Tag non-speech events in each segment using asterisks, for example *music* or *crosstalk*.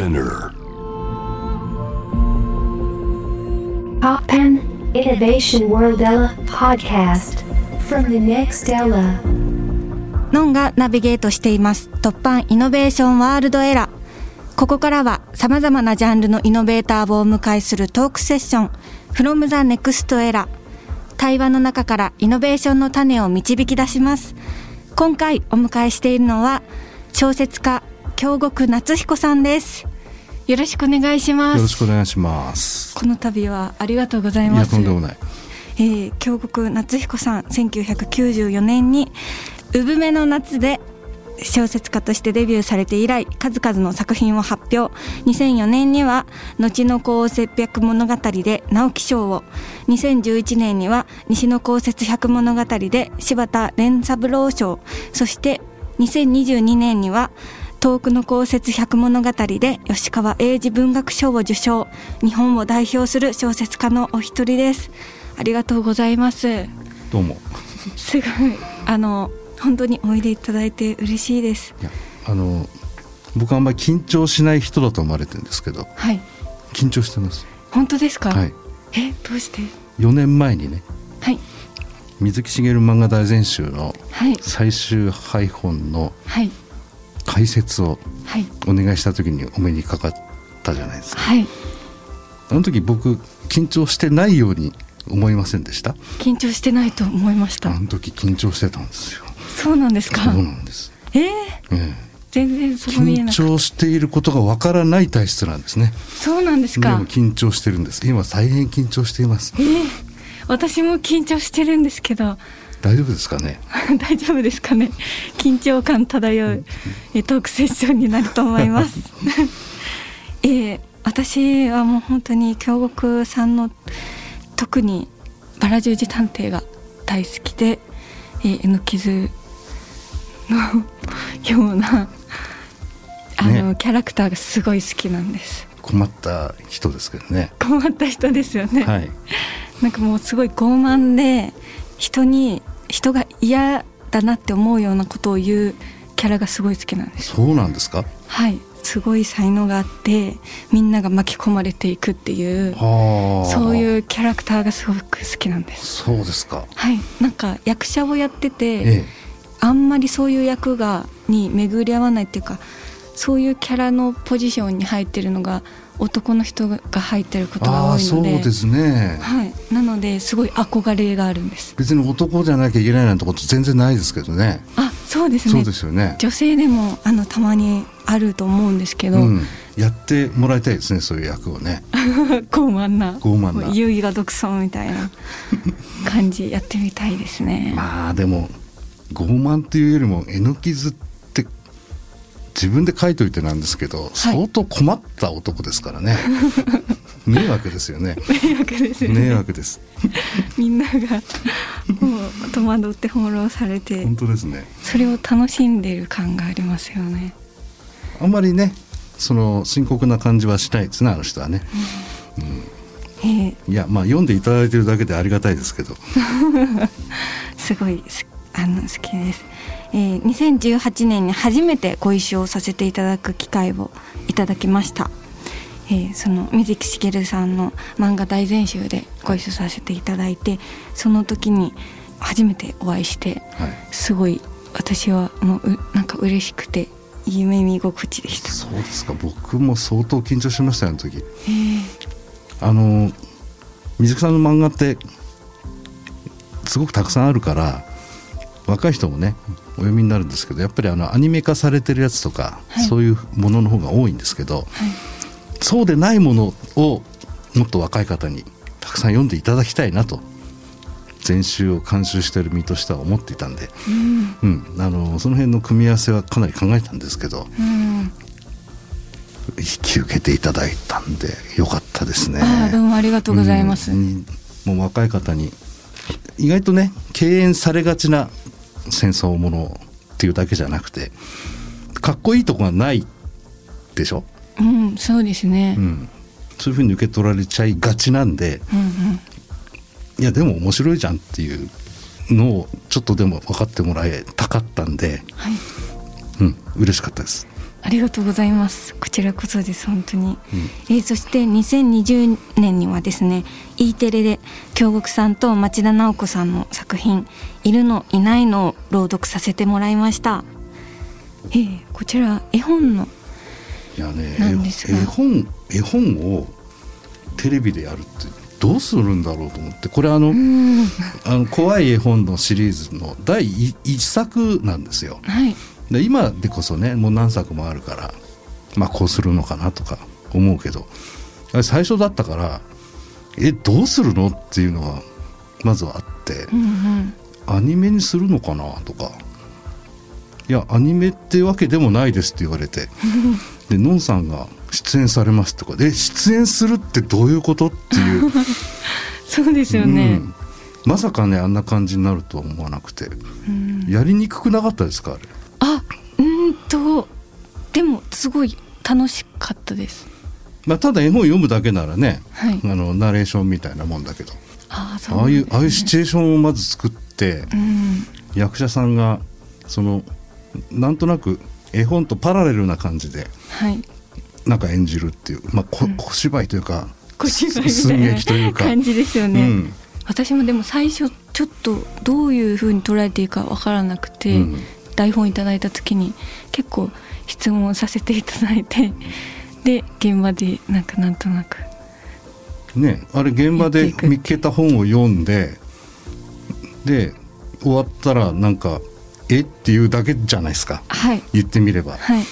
Spinner. Poppen Innovation World Ella podcast. From the next Ella. ノンがナビゲートしています。突版イノベーションワールドエラーここからは様々なジャンルのイノベーターをお迎えするトークセッション。From the next era 対話の中からイノベーションの種を導き出します。今回お迎えしているのは小説家京極夏彦さんですよろしくお願いします。よろしくお願いします。この度はありがとうございいやますとんでもない。えー、京極夏彦さん1994年に「産めの夏」で小説家としてデビューされて以来数々の作品を発表。2004年には「後の降雪百物語」で直木賞を。2011年には「西の降雪百物語」で柴田連三郎賞。そして2022年には遠くの降雪百物語で吉川英治文学賞を受賞。日本を代表する小説家のお一人です。ありがとうございます。どうも。すごい。あの本当においでいただいて嬉しいです。いやあの僕はあんまり緊張しない人だと思われてるんですけど。はい。緊張してます。本当ですか、はい。えどうして？4年前にねはい。水木しげる漫画大全集のはい。最終配本のはい解説をはいお願いした時にお目にかかったじゃないですか。はいあの時僕緊張してないように思いませんでした？緊張してないと思いましたあの時緊張してたんですよ。そうなんですか？そうなんです。えー、ええ全然そう見え緊なかっ張していることがわからない体質なんですね。たそうなんですでかも緊張してるんです。今大変緊張していますえ。ー、私も緊張してるんですけど大丈夫ですかね？*laughs* 大丈夫ですかね？緊張感漂うえトークセッションになると思います *laughs* えー私はもう本当に京極さんの特にバラ十字探偵が大好きで、えー、N 傷のようなあの、ねキャラクターがすごい好きなんです困った人ですけどね。困った人ですよね、はい。なんかもうすごい傲慢で人に人が嫌だなって思うようなことを言うキャラがすごい好きなんですそうなんですか？はいすごい才能があってみんなが巻き込まれていくっていうはあ。そういうキャラクターがすごく好きなんですそうですか。はいなんか役者をやってて、ええ。あんまりそういう役がに巡り合わないっていうかそういうキャラのポジションに入ってるのが男の人が入ってることが多いのでそうですね。はい、なのですごい憧れがあるんです別に男じゃなきゃいけないなんてこと全然ないですけどね。あそうですねそうですよね。女性でもあのたまにあると思うんですけど、うん。やってもらいたいですね。そういう役をね。*laughs* 傲慢な傲慢な優位が独尊みたいな感じやってみたいですね、まあでも傲慢っていうよりもえのきずって自分で書いといてなんですけど、相当困った男ですからね。*laughs* 迷惑ですよね。迷惑ですよね。迷惑です。みんながもう戸惑って翻弄されて本当ですね。それを楽しんでる感がありますよね。あんまりねその深刻な感じはしないですねあの人はね。えーいやまあ読んでいただいてるだけでありがたいですけど。*laughs* すごいすあの好きです、えー2018年に初めてご一緒させていただく機会をいただきました、えーその水木しげるさんの漫画大全集でご一緒させていただいてその時に初めてお会いしてはい。すごい私はもううなんか嬉しくて夢見心地でした。そうですか。僕も相当緊張しましたよあの時。えー。あの水木さんの漫画ってすごくたくさんあるから若い人もねお読みになるんですけどやっぱりあのアニメ化されてるやつとか、はい。そういうものの方が多いんですけどはいそうでないものをもっと若い方にたくさん読んでいただきたいなと全集を監修している身としては思っていたんで、うん。うん、あのその辺の組み合わせはかなり考えたんですけどうん。引き受けていただいたんでよかったですね。どうもありがとうございます、うん。もう若い方に意外とね敬遠されがちな戦争ものっていうだけじゃなくてかっこいいとこがないでしょ、うん、そうですね。う、ん、そういうふうに受け取られちゃいがちなんでうんうんいやでも面白いじゃんっていうのをちょっとでも分かってもらいたかったんで、はい。うん、嬉しかったです。ありがとうございます。こちらこそです本当に、えーそして2020年にはですね E テレで京極さんと町田直子さんの作品「いるのいないの」を朗読させてもらいました。えーこちら絵本のいやね絵本絵本をテレビでやるってどうするんだろうと思ってこれあの,、あの怖い絵本のシリーズの第一一作なんですよ。はいで今でこそねもう何作もあるからまあこうするのかなとか思うけどあれ最初だったからえどうするのっていうのがまずはあって、うんうん。アニメにするのかなとかいやアニメってわけでもないですって言われて *laughs* でのんさんが出演されますとかで出演するってどういうことっていう、*laughs* そうですよね、うん。まさかねあんな感じになるとは思わなくて、やりにくくなかったですかあれあうんとでもすごい楽しかったです。まあ、ただ絵本読むだけならね、はい。あのナレーションみたいなもんだけどああそうああいう、ああいうシチュエーションをまず作って、うん。役者さんがそのなんとなく絵本とパラレルな感じではい。なんか演じるっていう、まあ、こ小芝居というか小芝居みた寸いな劇というか。感じですよね、うん。私もでも最初ちょっとどういう風に捉えていいかわからなくて、うん台本いただいた時に結構質問させていただいてで現場でなんかなんとなく。ね、あれ現場で見っけた本を読んでで終わったらなんか「えっ?」ていうだけじゃないですか。はい。言ってみれば。はい。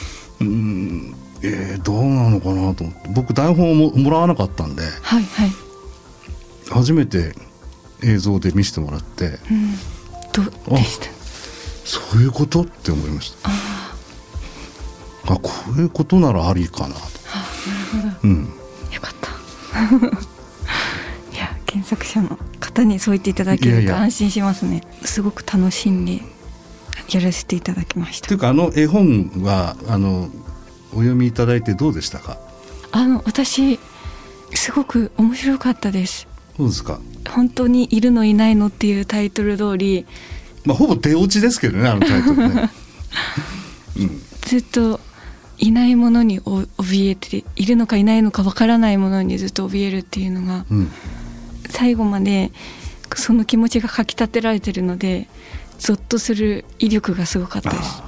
うんえーどうなのかなと思って。僕台本をももらわなかったんで。はいはい、初めて映像で見せてもらって。うん、どうでした？そういうこと？って思いました。あこういうことならありかな。と、うん、よかった。*laughs* いや原作者の方にそう言っていただけると安心しますね。すごく楽しんでやらせていただきました。というかあの絵本はあのお読みいただいてどうでしたか？あの私すごく面白かったです。どうですか、本当にいるのいないのっていうタイトル通りまあ、ほぼ手落ちですけどねあのタイトルね、うん、ずっといないものにお怯えているのかいないのかわからないものにずっと怯えるっていうのがうん、最後までその気持ちがかきたてられてるのでゾッとする威力がすごかったです。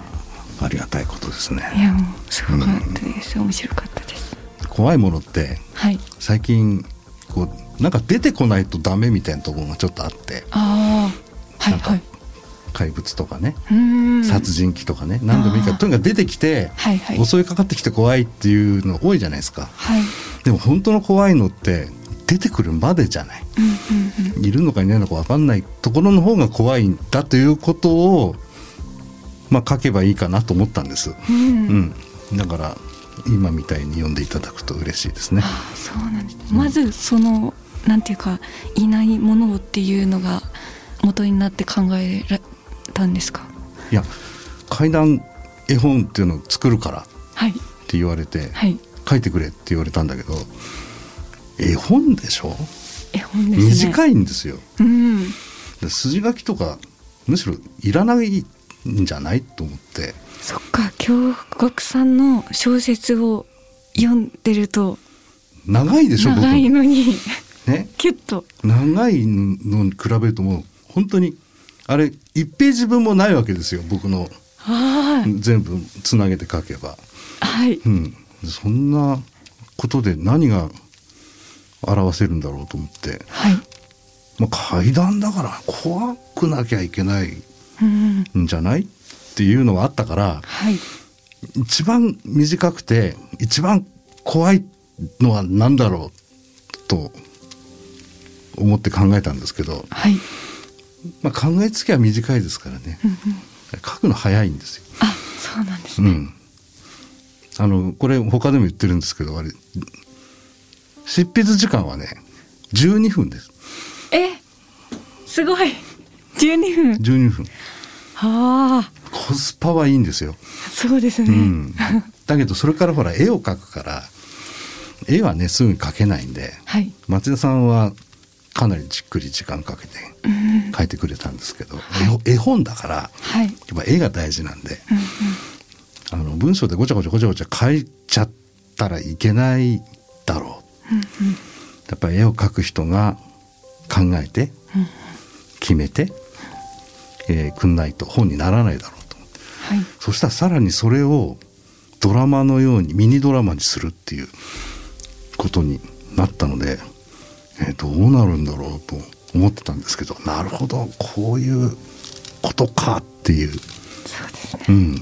ありがたいことですね。いやもうすごかったです、面白かったです。怖いものってはい。最近こうなんか出てこないとダメみたいなところがちょっとあって。ああはいはい怪物とかね、殺人鬼とかね何でもいいからとにかく出てきて、はいはい。襲いかかってきて怖いっていうの多いじゃないですか。はい。でも本当の怖いのって出てくるまでじゃない。うんうんうん。いるのかいないのか分かんないところの方が怖いんだということをまあ書けばいいかなと思ったんです、うん。うん、だから今みたいに読んでいただくと嬉しいですね。ああそうなんです、まずそのなんていうかいないものをっていうのが元になって考えられたんですか？いや怪談絵本っていうのを作るからっはい。て言われて、はい。書いてくれって言われたんだけど絵本でしょ？絵本ですね。短いんですよ。うん。で筋書きとかむしろいらないんじゃないと思って。そっか京極さんの小説を読んでると長いでしょ長いのにね。*laughs* キュッと。長いのに比べるともう本当にあれ1ページ分もないわけですよ僕の。あ全部つなげて書けば、あはい。うん、そんなことで何が表せるんだろうと思って、はい。まあ、階段だから怖くなきゃいけないうん。んじゃないっていうのがあったからはい。一番短くて一番怖いのは何だろうと思って考えたんですけど、はいまあ、考えつきは短いですからね。うんうん。書くの早いんですよ。あそうなんですね、うん、あのこれ他でも言ってるんですけどあれ。執筆時間はね12分です。えすごい。12分。12分。ああ。コスパはいいんですよ、そうですね、うん、だけどそれからほら絵を描くから絵はねすぐ描けないんではい。町田さんはかなりじっくり時間かけてうん。描いてくれたんですけど、絵絵本だからはい。やっぱ絵が大事なんでうんあの文章でごちゃごちゃごちゃごちゃ書いちゃったらいけないだろう、やっぱり絵を描く人が考えて決めて、えーくんないと本にならないだろうと。思ってはい。そしたらさらにそれをドラマのようにミニドラマにするっていうことになったので、えーどうなるんだろうと思ってたんですけどなるほどこういうことかっていう、そうですね。うん、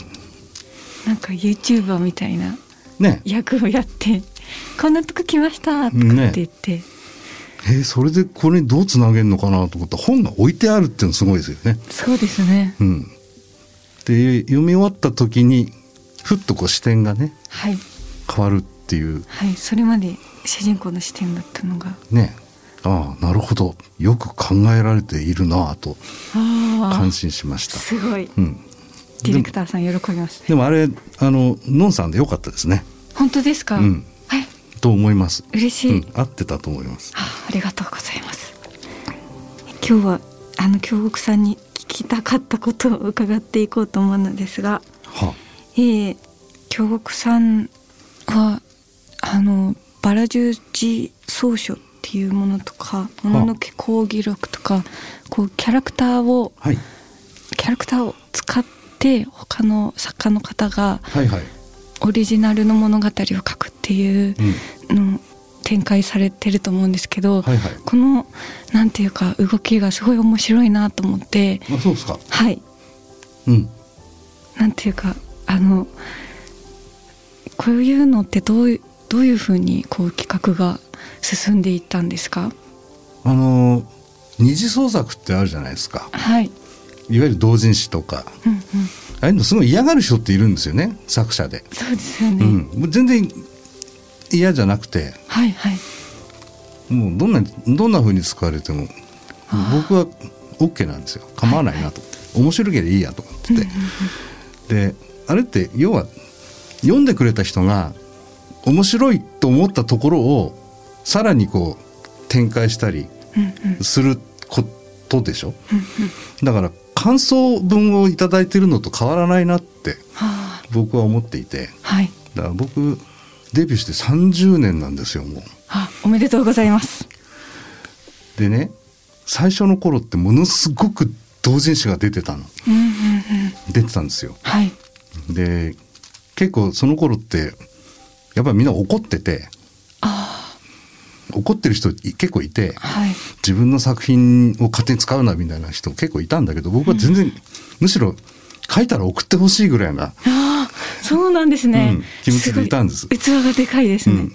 なんか YouTuber みたいなね。役をやって「こんなとこ来ました」とかって言って、えーそれでこれにどうつなげるのかなと思ったら本が置いてあるっていうのすごいですよね。そうですね。うん、で読み終わった時にふっとこう視点がねはい。変わるっていう。はいそれまで主人公の視点だったのが。ねああなるほど。よく考えられているなぁとあ感心しました。すごい。うん、ディレクターさん喜びます。でもあれあののんさんでよかったですね。本当ですか、うん。はいと思います。嬉しい、うん、合ってたと思います。あありがとうございます。今日はあの京極さんに聞きたかったことを伺っていこうと思うのですが。はえー、京極さんはあのバラ十字草書っていうものとか「もののけ講義録」とかこうキャラクターをはいキャラクターを使って他の作家の方がはいはい。オリジナルの物語を書くっていううんのを展開されてると思うんですけど、はいはい。このなんていうか動きがすごい面白いなと思ってあそうですか。はいうん。なんていうかあのこういうのってどういうどういうふうにこう企画が進んでいったんですか？あの二次創作ってあるじゃないですか。はい、いわゆる同人誌とか。うんうん、ああいうのすごい嫌がる人っているんですよね作者で。そうですよね、うん。もう全然嫌じゃなくて。はいはい。もうどんなどんな風に使われても僕は OK なんですよ。構わないなと。思って、面白ければいいやと思ってて、であれって要は読んでくれた人が面白いと思ったところをさらにこう展開したりすることでしょ？うだから感想文を頂いただいてるのと変わらないなってはあ。僕は思っていて。はい。だから僕デビューして30年なんですよもう。あおめでとうございます。でね最初の頃ってものすごく同人誌が出てたの。出てたんですよ。はい。で結構その頃ってやっぱりみんな怒ってて。あ怒ってる人い結構いてあはい。自分の作品を勝手に使うなみたいな人結構いたんだけど僕は全然、むしろ書いたら送ってほしいぐらいな、ああそうなんですね、うん気持ちでいたんです。器がでかいですね、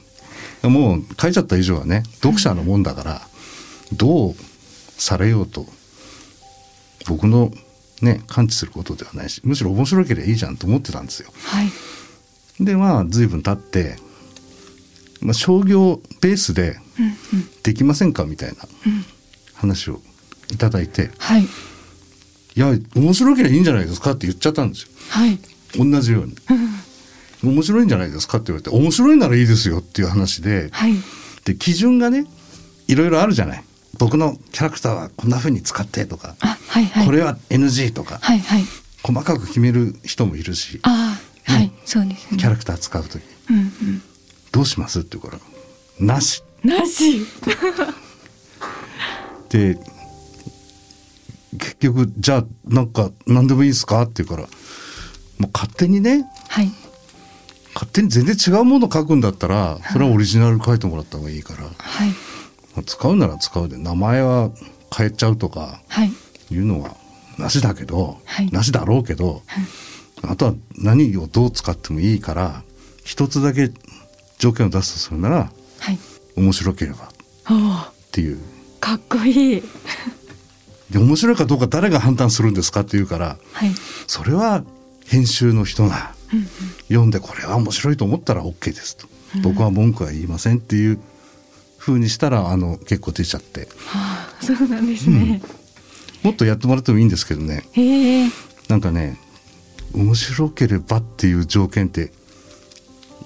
うん、もう書いちゃった以上はね読者のもんだから、どうされようと僕のね感知することではないしむしろ面白ければいいじゃんと思ってたんですよ。はい。でまあ随分経って、まあ、商業ベースでうんうんできませんか？みたいなうん話をいただいてはい「いや面白ければいいんじゃないですか」って言っちゃったんですよ。はい。同じように。面白いんじゃないですかって言われて面白いならいいですよっていう話ではい。で基準がねいろいろあるじゃない。僕のキャラクターはこんな風に使ってとか、あはいはい。これは NG とか、はいはい。細かく決める人もいるしああはい、そうですね。キャラクター使う時。うんうん。どうします？って言うから「なし」なし。で結局じゃあなんか何でもいいですか？って言うからもう勝手にねはい。勝手に全然違うもの書くんだったらそれはオリジナル書いてもらった方がいいから、はい。まあ使うなら使うで名前は変えちゃうとかはい。いうのはなしだけど、はい。なしだろうけど、あとは何をどう使ってもいいから一つだけ条件を出すとするならはい面白ければっていう。かっこいい。で面白いかどうか誰が判断するんですかって言うからはい。それは編集の人がうんうん。読んでこれは面白いと思ったら OK ですと、僕は文句は言いませんっていう風にしたらあの結構出ちゃって。はあそうなんですね、もっとやってもらってもいいんですけどね。なんかね面白ければっていう条件って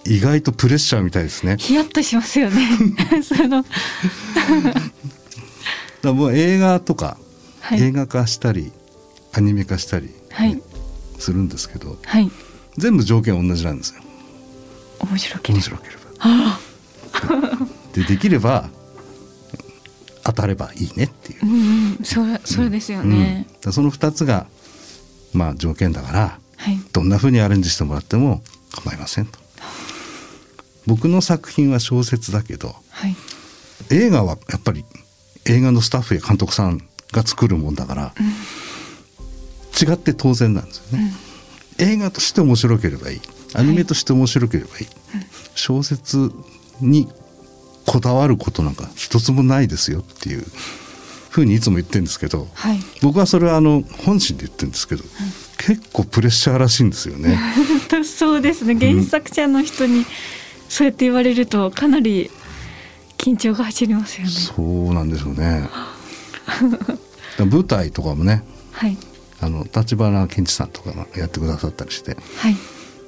意外とプレッシャーみたいですね。ヒヤッとしますよね。*laughs* その。*laughs* らもう映画とか、はい。映画化したりアニメ化したりはい。するんですけどはい。全部条件同じなんですよ。面白ければ。面白ければ。あ *laughs* でできれば当たればいいねっていう。あ、うんうん、それそれですよね、うん。でその2つがまあ条件だからはい。どんな風にアレンジしてもらっても構いませんと僕の作品は小説だけどはい。映画はやっぱり映画のスタッフや監督さんが作るもんだから、違って当然なんですよね、映画として面白ければいい。アニメとして面白ければいい、小説にこだわることなんか一つもないですよっていうふうにいつも言ってるんですけど、はい。僕はそれはあの本心で言ってるんですけど、結構プレッシャーらしいんですよね。*laughs* そうですね。原作者の人にそうやって言われるとかなり緊張が走りますよね。そうなんでしょうね。*laughs* 舞台とかもねはい。あの立花健一さんとかがやってくださったりして。はい。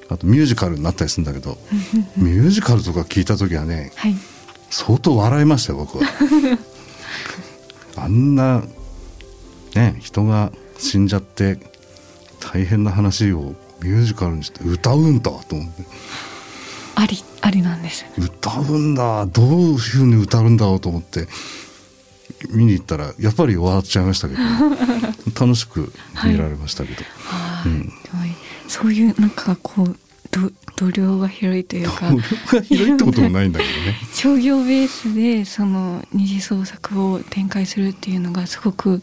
あとミュージカルになったりするんだけどミュージカルとか聞いた時はねはい。相当笑いましたよ僕は。*laughs* あんなね人が死んじゃって大変な話をミュージカルにして歌うんだと思って。ありありなんです。歌うんだどういうふうに歌うんだろうと思って見に行ったらやっぱり笑っちゃいましたけど、*laughs* 楽しく見られましたけど、はい、うん。そういうなんかこうど度量が広いというか。俺が広いってこともないんだけどね。*laughs* 商業ベースでその二次創作を展開するっていうのがすごく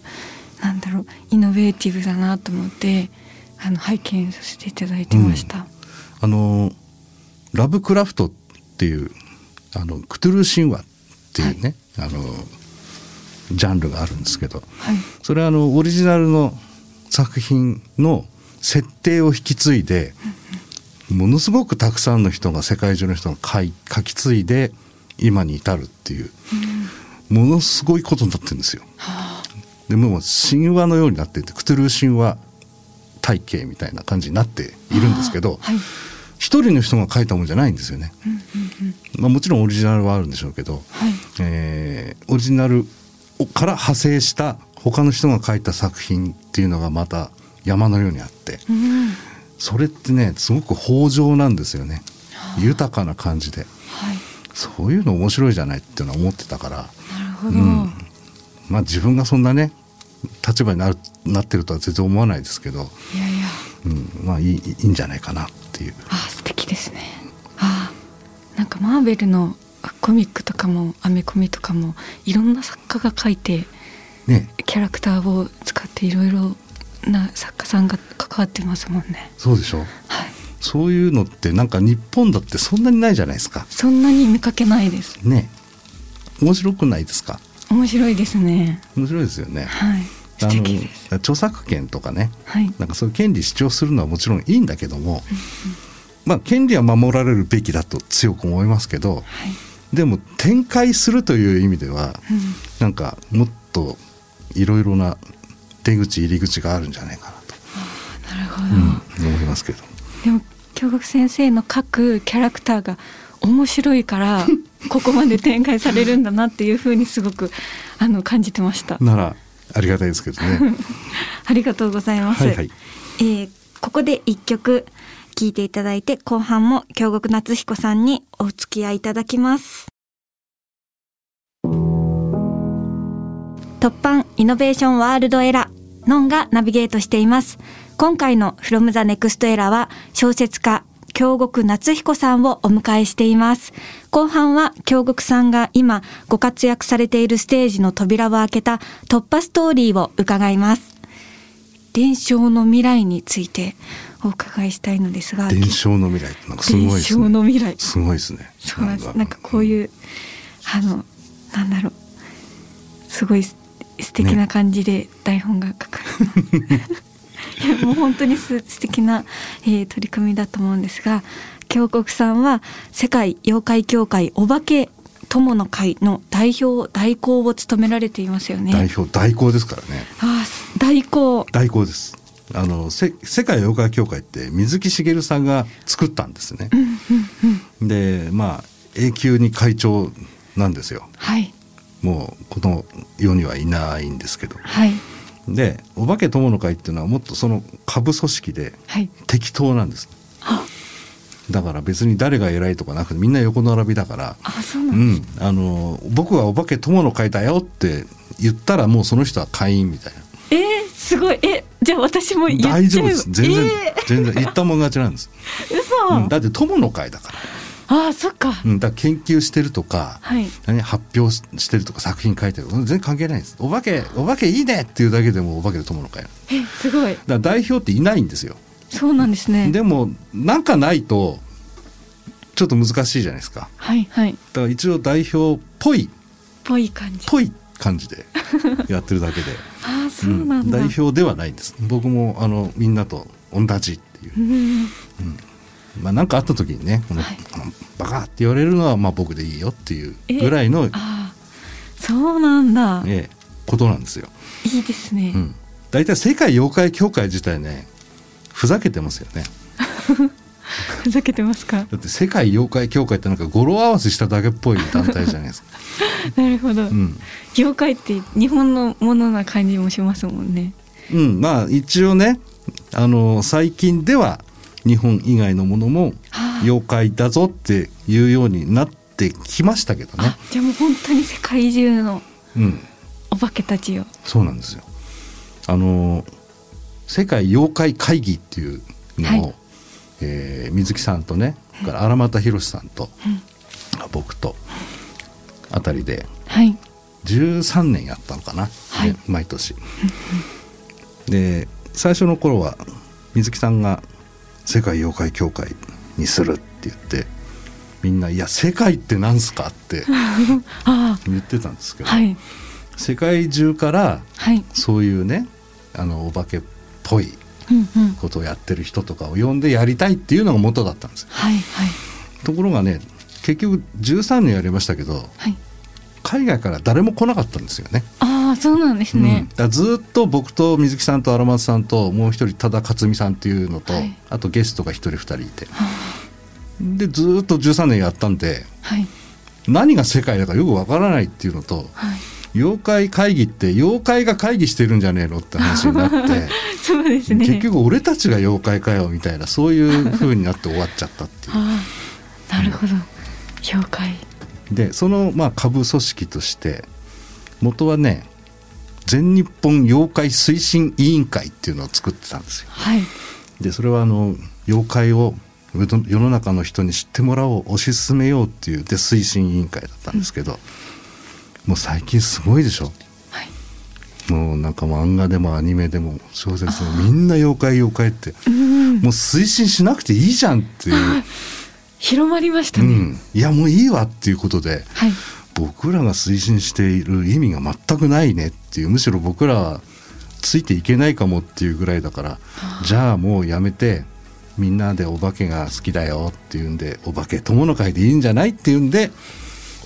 なんだろうイノベーティブだなと思ってあの拝見させていただいてました。あのラブクラフトっていうあのクトゥルー神話っていうね、あのジャンルがあるんですけどはい。それはあのオリジナルの作品の設定を引き継いでものすごくたくさんの人が世界中の人が書き継いで今に至るっていうものすごいことになってるんですよ。はあ。でもう神話のようになっていてクトゥルー神話体系みたいな感じになっているんですけどはい一人の人が書いたもんじゃないんですよね。まあ、もちろんオリジナルはあるんでしょうけど、はい。えーオリジナルから派生した他の人が書いた作品っていうのがまた山のようにあってうん。それってねすごく豊穣なんですよね。豊かな感じで。はい。そういうの面白いじゃないっていうのは思ってたから。うん。まあ自分がそんなね立場になるなってるとは全然思わないですけど、いやいや。うん、まあいいいいんじゃないかなっていう。あ素敵ですね。あなんかマーベルのコミックとかもアメコミとかもいろんな作家が書いてね。キャラクターを使っていろいろな作家さんが関わってますもんね。そうでしょ？はい。そういうのってなんか日本だってそんなにないじゃないですか。そんなに見かけないです。ね。面白くないですか？面白いですね。面白いですよね。はい素敵です。著作権とかねはい。なんかそういう権利主張するのはもちろんいいんだけども、まあ権利は守られるべきだと強く思いますけどはい。でも展開するという意味ではうん。なんかもっといろいろな出口入り口があるんじゃないかななるほど、と、思いますけど。でも京極先生の書くキャラクターが面白いから *laughs* ここまで展開されるんだなっていうふうにすごくあの感じてました。ならありがたいですけどね。*laughs* ありがとうございます。はいはいえーここで一曲聴いていただいて後半も京極夏彦さんにお付き合いいただきます。突版イノベーションワールドエラーノンがナビゲートしています。今回の From the Next Era は小説家京極夏彦さんをお迎えしています。後半は京極さんが今ご活躍されているステージの扉を開けた突破ストーリーを伺います。伝承の未来についてお伺いしたいのですが、伝承の未来なんかすごい伝ですね。承の未来。すごいですね。そうなんです。なんかこういうあのなんだろうすごいす素敵な感じで台本が書かれてます。い *laughs* やもう本当にす素敵な、えー取り組みだと思うんですが、京極さんは世界妖怪協会お化け友の会の代表代行を務められていますよね。代表代行ですからね。あー代行。代行です。あのせ世界妖怪協会って水木しげるさんが作ったんですね。でまあ永久に会長なんですよ。はいもうこの世にはいないんですけど。はいでお化け友の会っていうのはもっとその下部組織ではい。適当なんです。だから別に誰が偉いとかなくてみんな横並びだからあそうなうんです、ん、あの僕はお化け友の会だよって言ったらもうその人は会員みたいな。えー、すごい。えじゃあ私も言っちゃう。大丈夫です。全然、え全然言ったもん勝ちなんです、ー、*laughs* 嘘、うん、だって友の会だからあそっか、うん、だ研究してるとか、はい。何発表してるとか作品書いてるとか全然関係ないです。お化けお化けいいねっていうだけでもお化けで友の会えすごい。ら代表っていないんですよ。そうなんですね。でもなんかないとちょっと難しいじゃないですか。はいはい。だから一応代表っぽいぽい感じ。ぽい感じでやってるだけで、*laughs* あそうなんだ、代表ではないんです。僕もあのみんなと同じっていう。うんまあ、なんかあった時にね、このはい。バカって言われるのはまあ僕でいいよっていうぐらいの、あそうなんだ、ええことなんですよ。いいですね、うん、大体世界妖怪協会自体ねふざけてますよね。*laughs* ふざけてますか？だって世界妖怪協会ってなんか語呂合わせしただけっぽい団体じゃないですか。*laughs* なるほど、うん、妖怪って日本のものな感じもしますもんね。うん、まあ一応ねあの最近では日本以外のものもはあ妖怪だぞっていうようになってきましたけどね。あ。じゃあもう本当に世界中のうん。お化けたちを。そうなんですよ。あの世界妖怪会議っていうのを、はい。えー水木さんとね、それから荒俣宏さんと、僕とあたりではい。13年やったのかな、はい。ね毎年。で最初の頃は水木さんが「世界妖怪協会にする」って言ってみんな「いや世界ってなんすか?」って *laughs* あ言ってたんですけど、あはい。世界中からはい。そういうねあのお化けっぽいことをやってる人とかを呼んでやりたいっていうのが元だったんですよ。はいはい。ところがね結局13年やりましたけどはい。海外から誰も来なかったんですよね。そうなんですうん。ね、だずっと僕と水木さんと荒松さんともう一人多田克美さんっていうのと、はい。あとゲストが一人二人いて。はでずっと13年やったんであはい。何が世界だかよくわからないっていうのとはい。妖怪会議って妖怪が会議してるんじゃねえのって話になって。*laughs* そうですね。結局俺たちが妖怪かよみたいなそういう風になって終わっちゃったっていう。*laughs* なるほど。妖怪。でそのまあ下部組織として元はね全日本妖怪推進委員会っていうのを作ってたんですよ。はい。でそれはあの妖怪を世の中の人に知ってもらおう推し進めようっていうで推進委員会だったんですけど、もう最近すごいでしょ。はい。もうなんか漫画でもアニメでも小説でもみんな妖怪妖怪ってうん。もう推進しなくていいじゃんっていう。広まりましたね、うん、いやもういいわっていうことではい僕らが推進している意味が全くないねっていうむしろ僕らはついていけないかもっていうぐらいだからじゃあもうやめてみんなでお化けが好きだよっていうんでお化け友の会でいいんじゃないっていうんで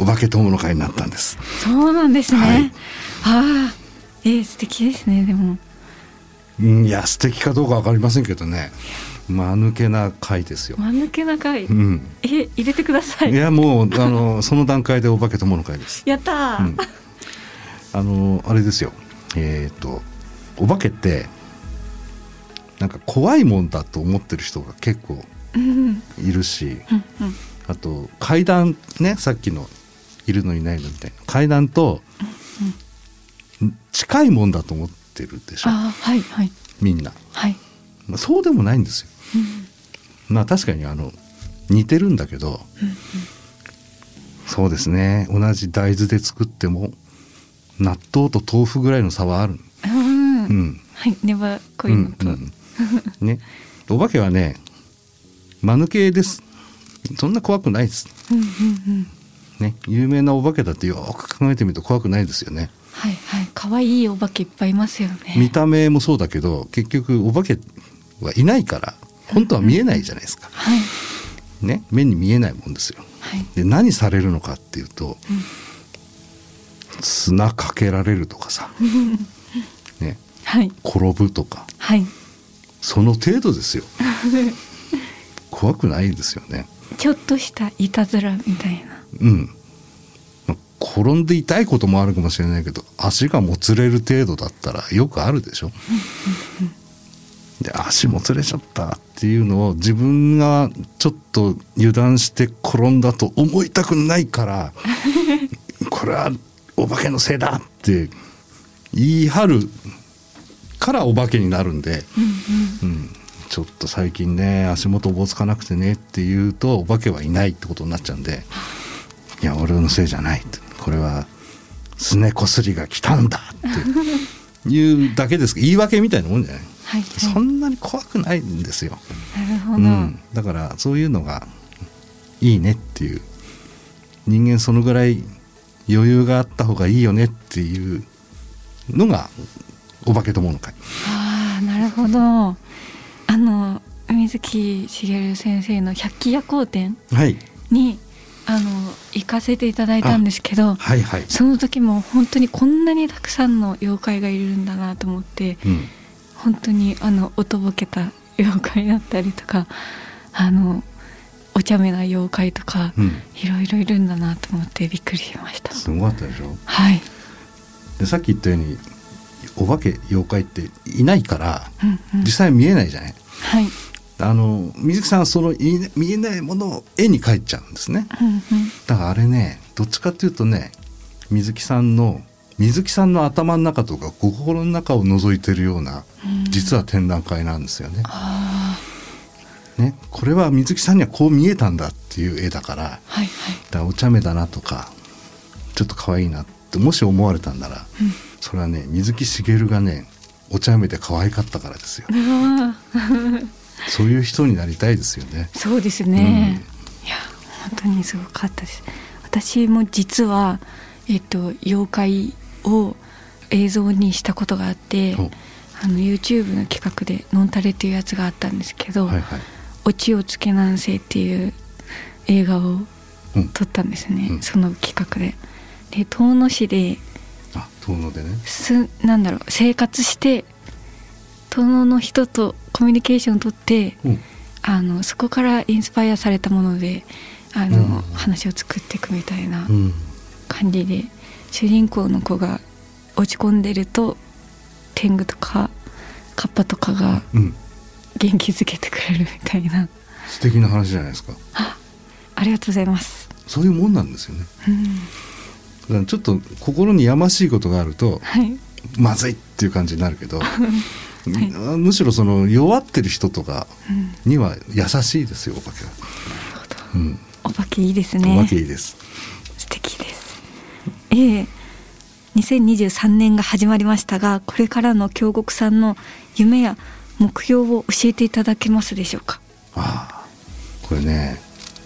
お化け友の会になったんです。そうなんですね、はい。ああ。えー、素敵ですねでも。うんいや素敵かどうかわかりませんけどね間抜けな会ですよ。間抜けな回、うん、え入れてください。いやもうあのその段階でお化け友の会です。*laughs* やったー、うん。あのあれですよ。えっ、とお化けってなんか怖いもんだと思ってる人が結構うん。いるしうんうん。あと階段ねさっきのいるのいないのみたいな。階段と近いもんだと思ってるでしょ。ああはいはい。みんな、はい、まあ、そうでもないんですよ。うんまあ確かにあの似てるんだけど、そうですね。同じ大豆で作っても納豆と豆腐ぐらいの差はある。うん、うん。はい粘こいのと、うんうん。ね。お化けはね間抜けです。そんな怖くないです。うんうんうん。ね。有名なお化けだってよく考えてみると怖くないですよね。はいはい。可愛いお化けいっぱいいますよね。見た目もそうだけど結局お化けはいないから本当は見えないじゃないですか、はい。ね目に見えないもんですよ。はい。で何されるのかっていうと、砂かけられるとかさ、*laughs* ね、はい。転ぶとか。はい。その程度ですよ。*laughs* 怖くないですよね。ちょっとしたいたずらみたいな。うん、まあ転んで痛いこともあるかもしれないけど足がもつれる程度だったらよくあるでしょで足もつれちゃったっていうのを自分がちょっと油断して転んだと思いたくないから *laughs* これはお化けのせいだって言い張るからお化けになるんで、うんちょっと最近ね足元おぼつかなくてねって言うとお化けはいないってことになっちゃうんでいや俺のせいじゃないこれはすねこすりが来たんだって *laughs* いうだけです言い訳みたいなもんじゃない、はい、そんなに怖くないんですよ、なるほど、うん、だからそういうのがいいねっていう。人間そのぐらい余裕があった方がいいよねっていうのがお化け友の会。ああなるほど。あの水木しげる先生の百鬼夜行展はい。にあの行かせていただいたんですけどはいはい、その時も本当にこんなにたくさんの妖怪がいるんだなと思ってうん、本当にあのおとぼけた妖怪だったりとかあのお茶目な妖怪とか、うん、いろいろいるんだなと思ってびっくりしました。すごかったでしょ？はい、でさっき言ったようにお化け妖怪っていないからうんうん、実際見えないじゃない？はい、あの水木さんはそのい見えないものを絵に描いちゃうんですね。うんうん、だからあれねどっちかっていうとね水木さんの水木さんの頭の中とか心の中を覗いてるようなうん。実は展覧会なんですよね。あねこれは水木さんにはこう見えたんだっていう絵だからはいはい。らお茶目だなとかちょっと可愛いなってもし思われたんならうん。それはね水木しげるがねお茶目で可愛かったからですよ。*laughs* そういう人になりたいですよね。そうですね、いや本当にすごかったです。私も実はえっと妖怪を映像にしたことがあっておあの YouTube の企画で「ノンタレ」っていうやつがあったんですけどはいはい。「オチをつけなんせ」っていう映画をうん。撮ったんですね、うんその企画で。で遠野市であ遠野でね。すなんだろう生活して遠野の人とコミュニケーションを取ってうん。あのそこからインスパイアされたものであの、うん話を作っていくみたいなうん。感じで主人公の子が落ち込んでると天狗とかカッパとかがうん。元気づけてくれるみたいな素敵な話じゃないですか。ありがとうございます。そういうもんなんですよね。うん、ちょっと心にやましいことがあるとはい、まずいっていう感じになるけど、*laughs* むしろその弱ってる人とかうん、には優しいですよお化けは。うん、お化けいいですおね化けいいです。ええ2023年が始まりましたがこれからの京極さんの夢や目標を教えていただけますでしょうか？ああ、これね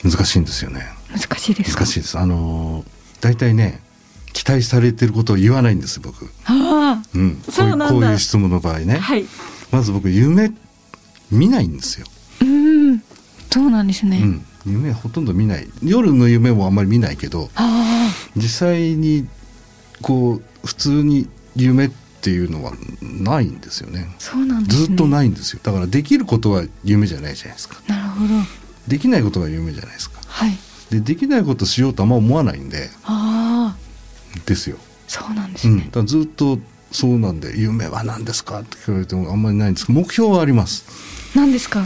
難しいんですよね。難しいですか？難しいです。あのー大体ね期待されてることを言わないんです僕。あうん、こそうなんだこういう質問の場合ね。あはいまず僕夢見ないんですよ。うんそうなんですね、うん、夢ほとんど見ない。夜の夢もあんまり見ないけど、あ実際にこう普通に夢っていうのはないんですよね。あそうなんですねずっとないんですよ。だからできることは夢じゃないじゃないですか。なるほどできないことが夢じゃないですか。はいでできないことしようとあんま思わないんでああですよ。そうなんですうん、ねだ、ずっとそうなんで夢は何ですかって聞かれてもあんまりないんですけど目標はあります。何ですか？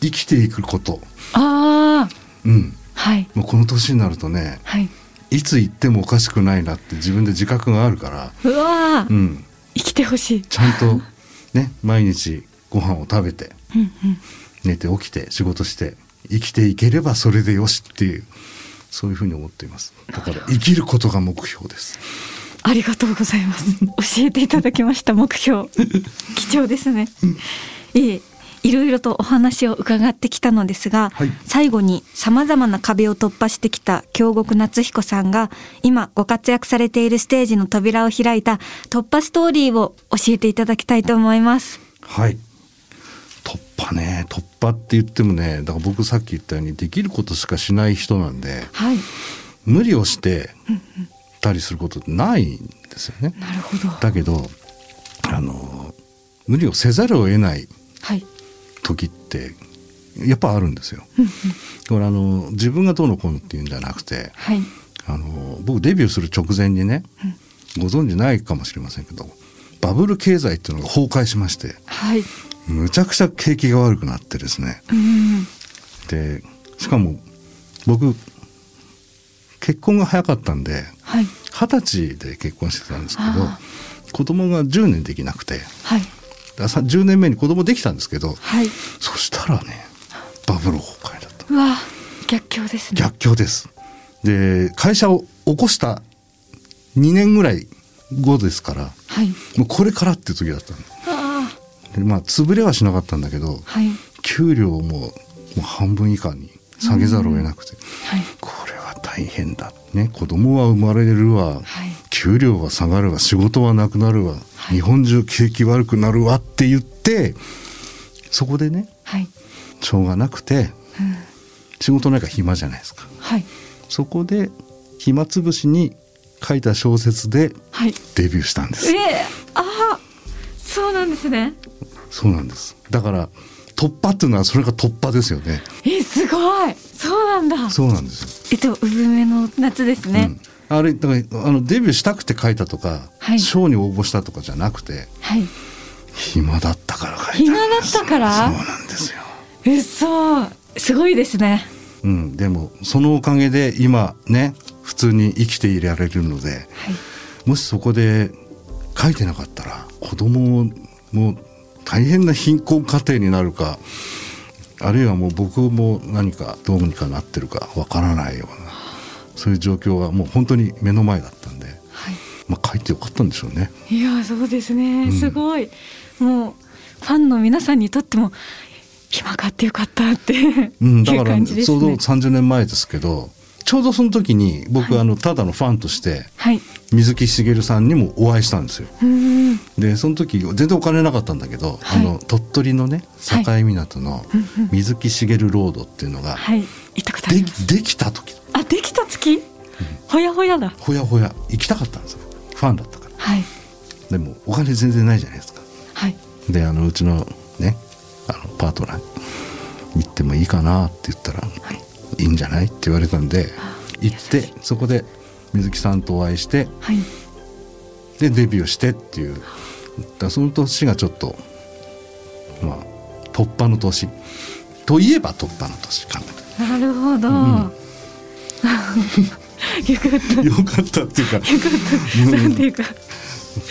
生きていくこと。ああうん。はいもうこの年になるとね、はいいつ行ってもおかしくないなって自分で自覚があるから、うわー、うん、生きてほしい。ちゃんとね毎日ご飯を食べてうんうん。寝て起きて仕事して生きていければそれでよしっていうそういうふうに思っています。だから生きることが目標です。ありがとうございます。教えていただきました目標。*laughs* 貴重ですね。ええ、いろいろとお話を伺ってきたのですが、はい最後に様々な壁を突破してきた京極夏彦さんが今ご活躍されているステージの扉を開いた突破ストーリーを教えていただきたいと思います。はい突破ね突破って言ってもねだから僕さっき言ったようにできることしかしない人なんではい。無理をしてたりすることないんですよねなるほど。だけどあの無理をせざるを得ないはい。時ってやっぱあるんですよ。これあの自分がどうのこうのっていうんじゃなくてはい。あの僕デビューする直前にね、ご存知ないかもしれませんけどバブル経済っていうのが崩壊しましてはい。むちゃくちゃ景気が悪くなってですねうんでしかも僕結婚が早かったんではい二十歳で結婚してたんですけどあ子供が10年できなくてはい10年目に子供できたんですけどはい。そしたらねバブル崩壊だった。うわ逆境ですね。逆境です。で会社を起こした2年ぐらい後ですからはい。もうこれからっていう時だったでまあ潰れはしなかったんだけどあはい。給料ももう半分以下に下げざるを得なくて、はい。これは大変だ。ね子供は生まれるわ、はい給料は下がるわ仕事はなくなるわ、はい。日本中景気悪くなるわって言ってそこでねはい。しょうがなくてうん。仕事ないから暇じゃないですか。はい。そこで暇つぶしに書いた小説ではい。デビューしたんです。ええああそうなんですね。そうなんです。だから突破っていうのはそれが突破ですよね。えすごい。そうなんだ。そうなんですよ。えっと産めの夏ですね、うん、あれだからあのデビューしたくて書いたとか、はい。賞に応募したとかじゃなくてはい。暇だったから書いた暇だったから？そうなんですよ、えそうすごいですね。うん、でもそのおかげで今ね普通に生きていられるのではい。もしそこで書いてなかったら子供も大変な貧困家庭になるかあるいはもう僕も何かどうにかなってるかわからないようなそういう状況がもう本当に目の前だったんで、はい。まあ、書いてよかったんでしょうね。いやそうですね、ん。すごい。もうファンの皆さんにとっても暇買ってよかったっていううん、だから感じですちょうどね30年前ですけどちょうどその時に僕、あのただのファンとしてはい。水木しげるさんにもお会いしたんですよ。うんでその時全然お金なかったんだけど、はい。あの鳥取のねはい。境港の水木しげるロードっていうのがはい。でできた時。あできた月？ほやほやだ。ほやほや。行きたかったんですよ。ファンだったから。はい。でもお金全然ないじゃないですか。はい。であのうちのねあのパートナーに行ってもいいかなって言ったら、はいいいんじゃない？って言われたんであ行ってそこで水木さんとお会いしてはい。でデビューしてっていう。だその年がちょっとまあ突破の年。といえば突破の年かな。なるほど、うん。*laughs* よかった。よかったっていうか、うんなんていうか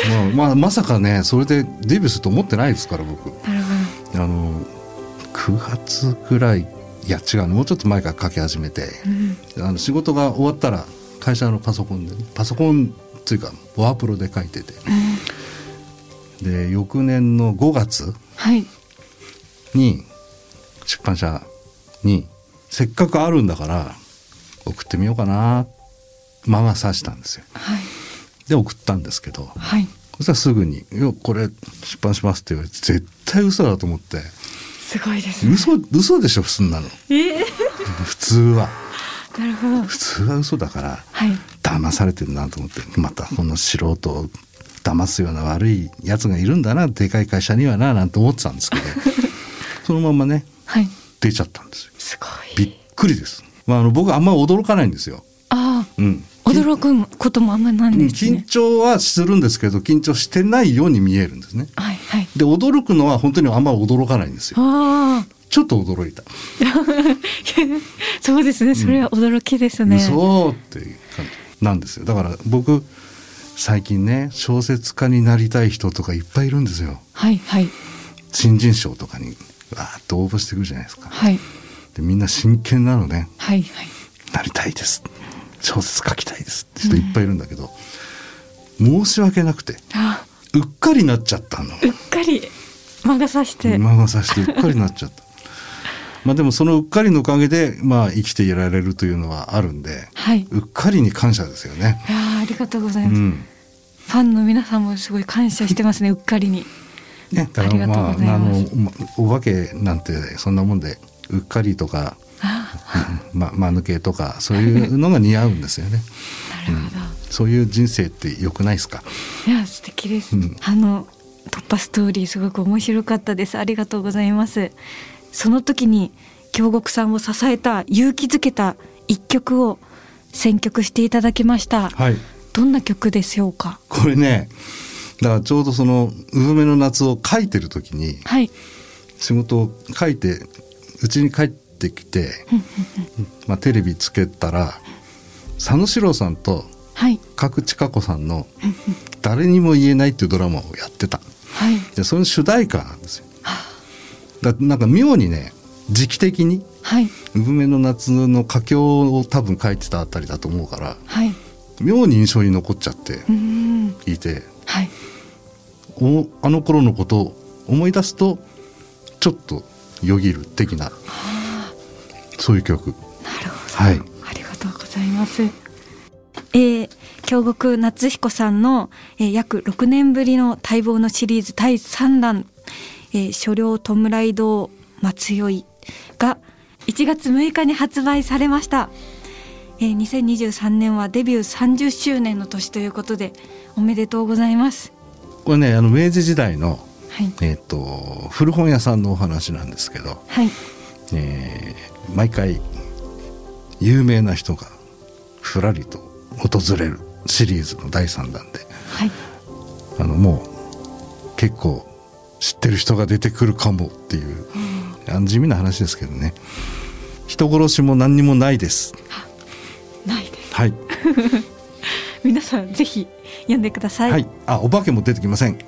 まあ、まあまさかねそれでデビューすると思ってないですから僕。あの9月ぐらいいや違うの。もうちょっと前から書き始めてど、うん、あの仕事が終わったら会社のパソコンでねパソコンっていうかワープロで書いてて。で翌年の5月はい。に出版社にせっかくあるんだから送ってみようかな魔が差したんですよ。はい。で送ったんですけどはい。そしたらすぐに「いやこれ出版します」って言われて絶対嘘だと思ってすごいですね。嘘嘘でしょそんなの。え？え普通は。なるほど。普通は嘘だからはい。騙されてるなと思ってまたこの素人を騙すような悪いやつがいるんだなでかい会社にはななんて思ってたんですけど *laughs* そのままねはい。出ちゃったんですよ。すごびっいくりです、まあ、あの僕あんま驚かないんですよ、うん、驚くこともあんまりないんです緊ね張はするんですけど緊張してないように見えるんですね。はいはい。で驚くのは本当にあんま驚かないんですよ。ちょっと驚いた、*laughs* そうですね。それは驚きですね、嘘っていう感じなんですよ。だから僕最近ね小説家になりたい人とかいっぱいいるんですよ。はいはい。新人賞とかにわーっと応募してくるじゃないですか。はい。でみんな真剣なのね。はいはい。なりたいです小説書きたいですって人いっぱいいるんだけど、申し訳なくてあ。うっかりなっちゃったの。うっかり。魔が差して、魔が差してうっかりなっちゃった。*laughs* まあでもそのうっかりのおかげでまあ生きていられるというのはあるんではい。うっかりに感謝ですよね。いやーありがとうござういます、ん。ファンの皆さんもすごい感謝してますねうっかりに。ね、だかありがとうらまあございます。あのまお化けなんてそんなもんでうっかりとか、あうん *laughs* ま、間抜けとかそういうのが似合うんですよね。*laughs* なるほど、そういう人生って良くないですか？いや素敵です、うん。あの突破ストーリーすごく面白かったです。ありがとうございます。その時に京極さんを支えた勇気づけた一曲を選曲していただきました。はい。どんな曲でしょうか？これね、だからちょうどその産めの夏を書いてる時にはい。仕事を書いてうちに帰ってきて、まあ、テレビつけたら佐野史郎さんとはい。角地佳子さんの「誰にも言えない」っていうドラマをやってた。はい。でその主題歌なんですよ。だなんか妙にね時期的にはい「産めの夏」の佳境を多分書いてたあたりだと思うからはい。妙に印象に残っちゃっていて。はい。おあの頃のことを思い出すとちょっとよぎる的なそういう曲。なるほど、はい。ありがとうございます。えー、京極夏彦さんの、えー約6年ぶりの待望のシリーズ第3弾「えー、所領弔い堂松酔い」が1月6日に発売されました、えー、2023年はデビュー30周年の年ということでおめでとうございます。これねあの明治時代の、はい。えー、と古本屋さんのお話なんですけど、はいえー毎回有名な人がふらりと訪れるシリーズの第3弾で。はい。あのもう結構知ってる人が出てくるかもっていう、あの地味な話ですけどね。人殺しも何にもないです。ないです。はい。*laughs* 皆さんぜひ読んでください。はい。あお化けも出てきません。*laughs*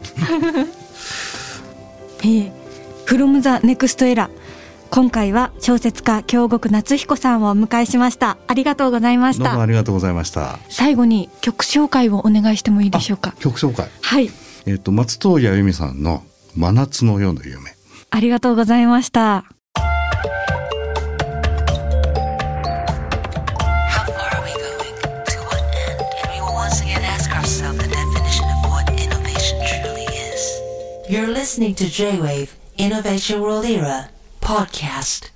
えー、from the next era 今回は小説家京極夏彦さんをお迎えしました。ありがとうございました。ありがとうございました。最後に曲紹介をお願いしてもいいでしょうか？曲紹介？はい。えっ、と松任谷由実さんの真夏の夜の夢。ありがとうございました。Podcast.